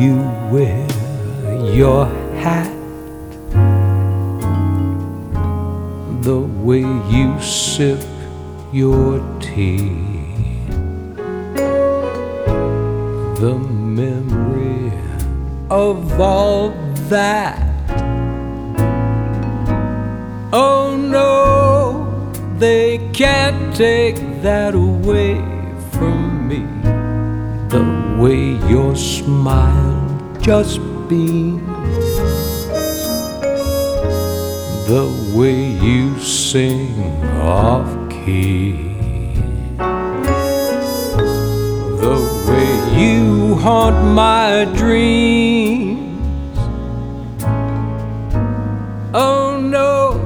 you wear your hat, the way you sip your tea, the memory of all that. Oh no, they can't take that away smile just be the way you sing off key, the way you haunt my dreams. Oh no,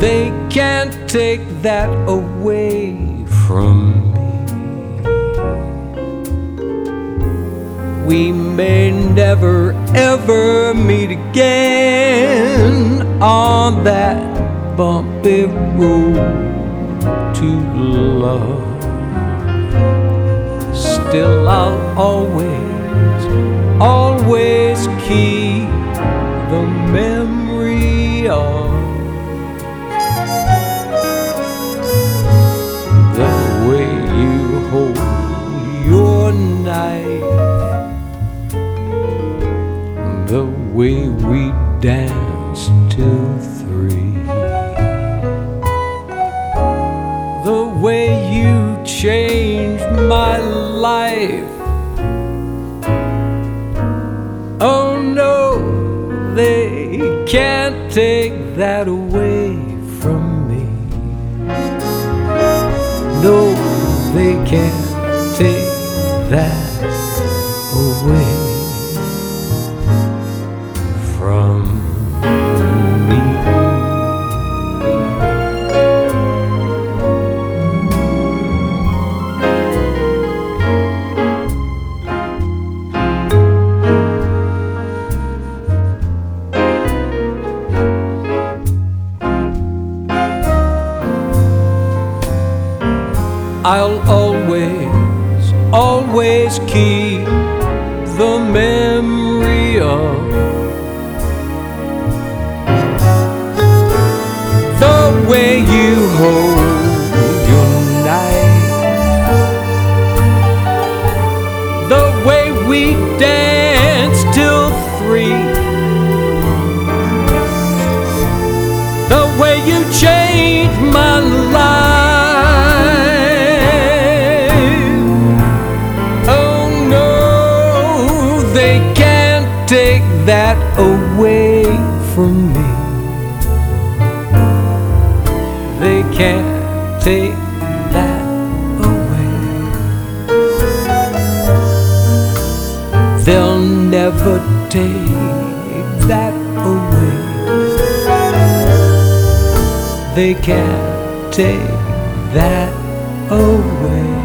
they can't take that away from me. We may never ever meet again on that bumpy road to love. Still, I'll always, always keep the memory of the way you hold your knife, the way we dance till three, the way you changed my life. Oh no, they can't take that away from me. No, they can't take that away I'll always, always keep the memory of the way you hold your knife, the way we dance till three, the way you changed take that away from me. They can't take that away. They'll never take that away. They can't take that away.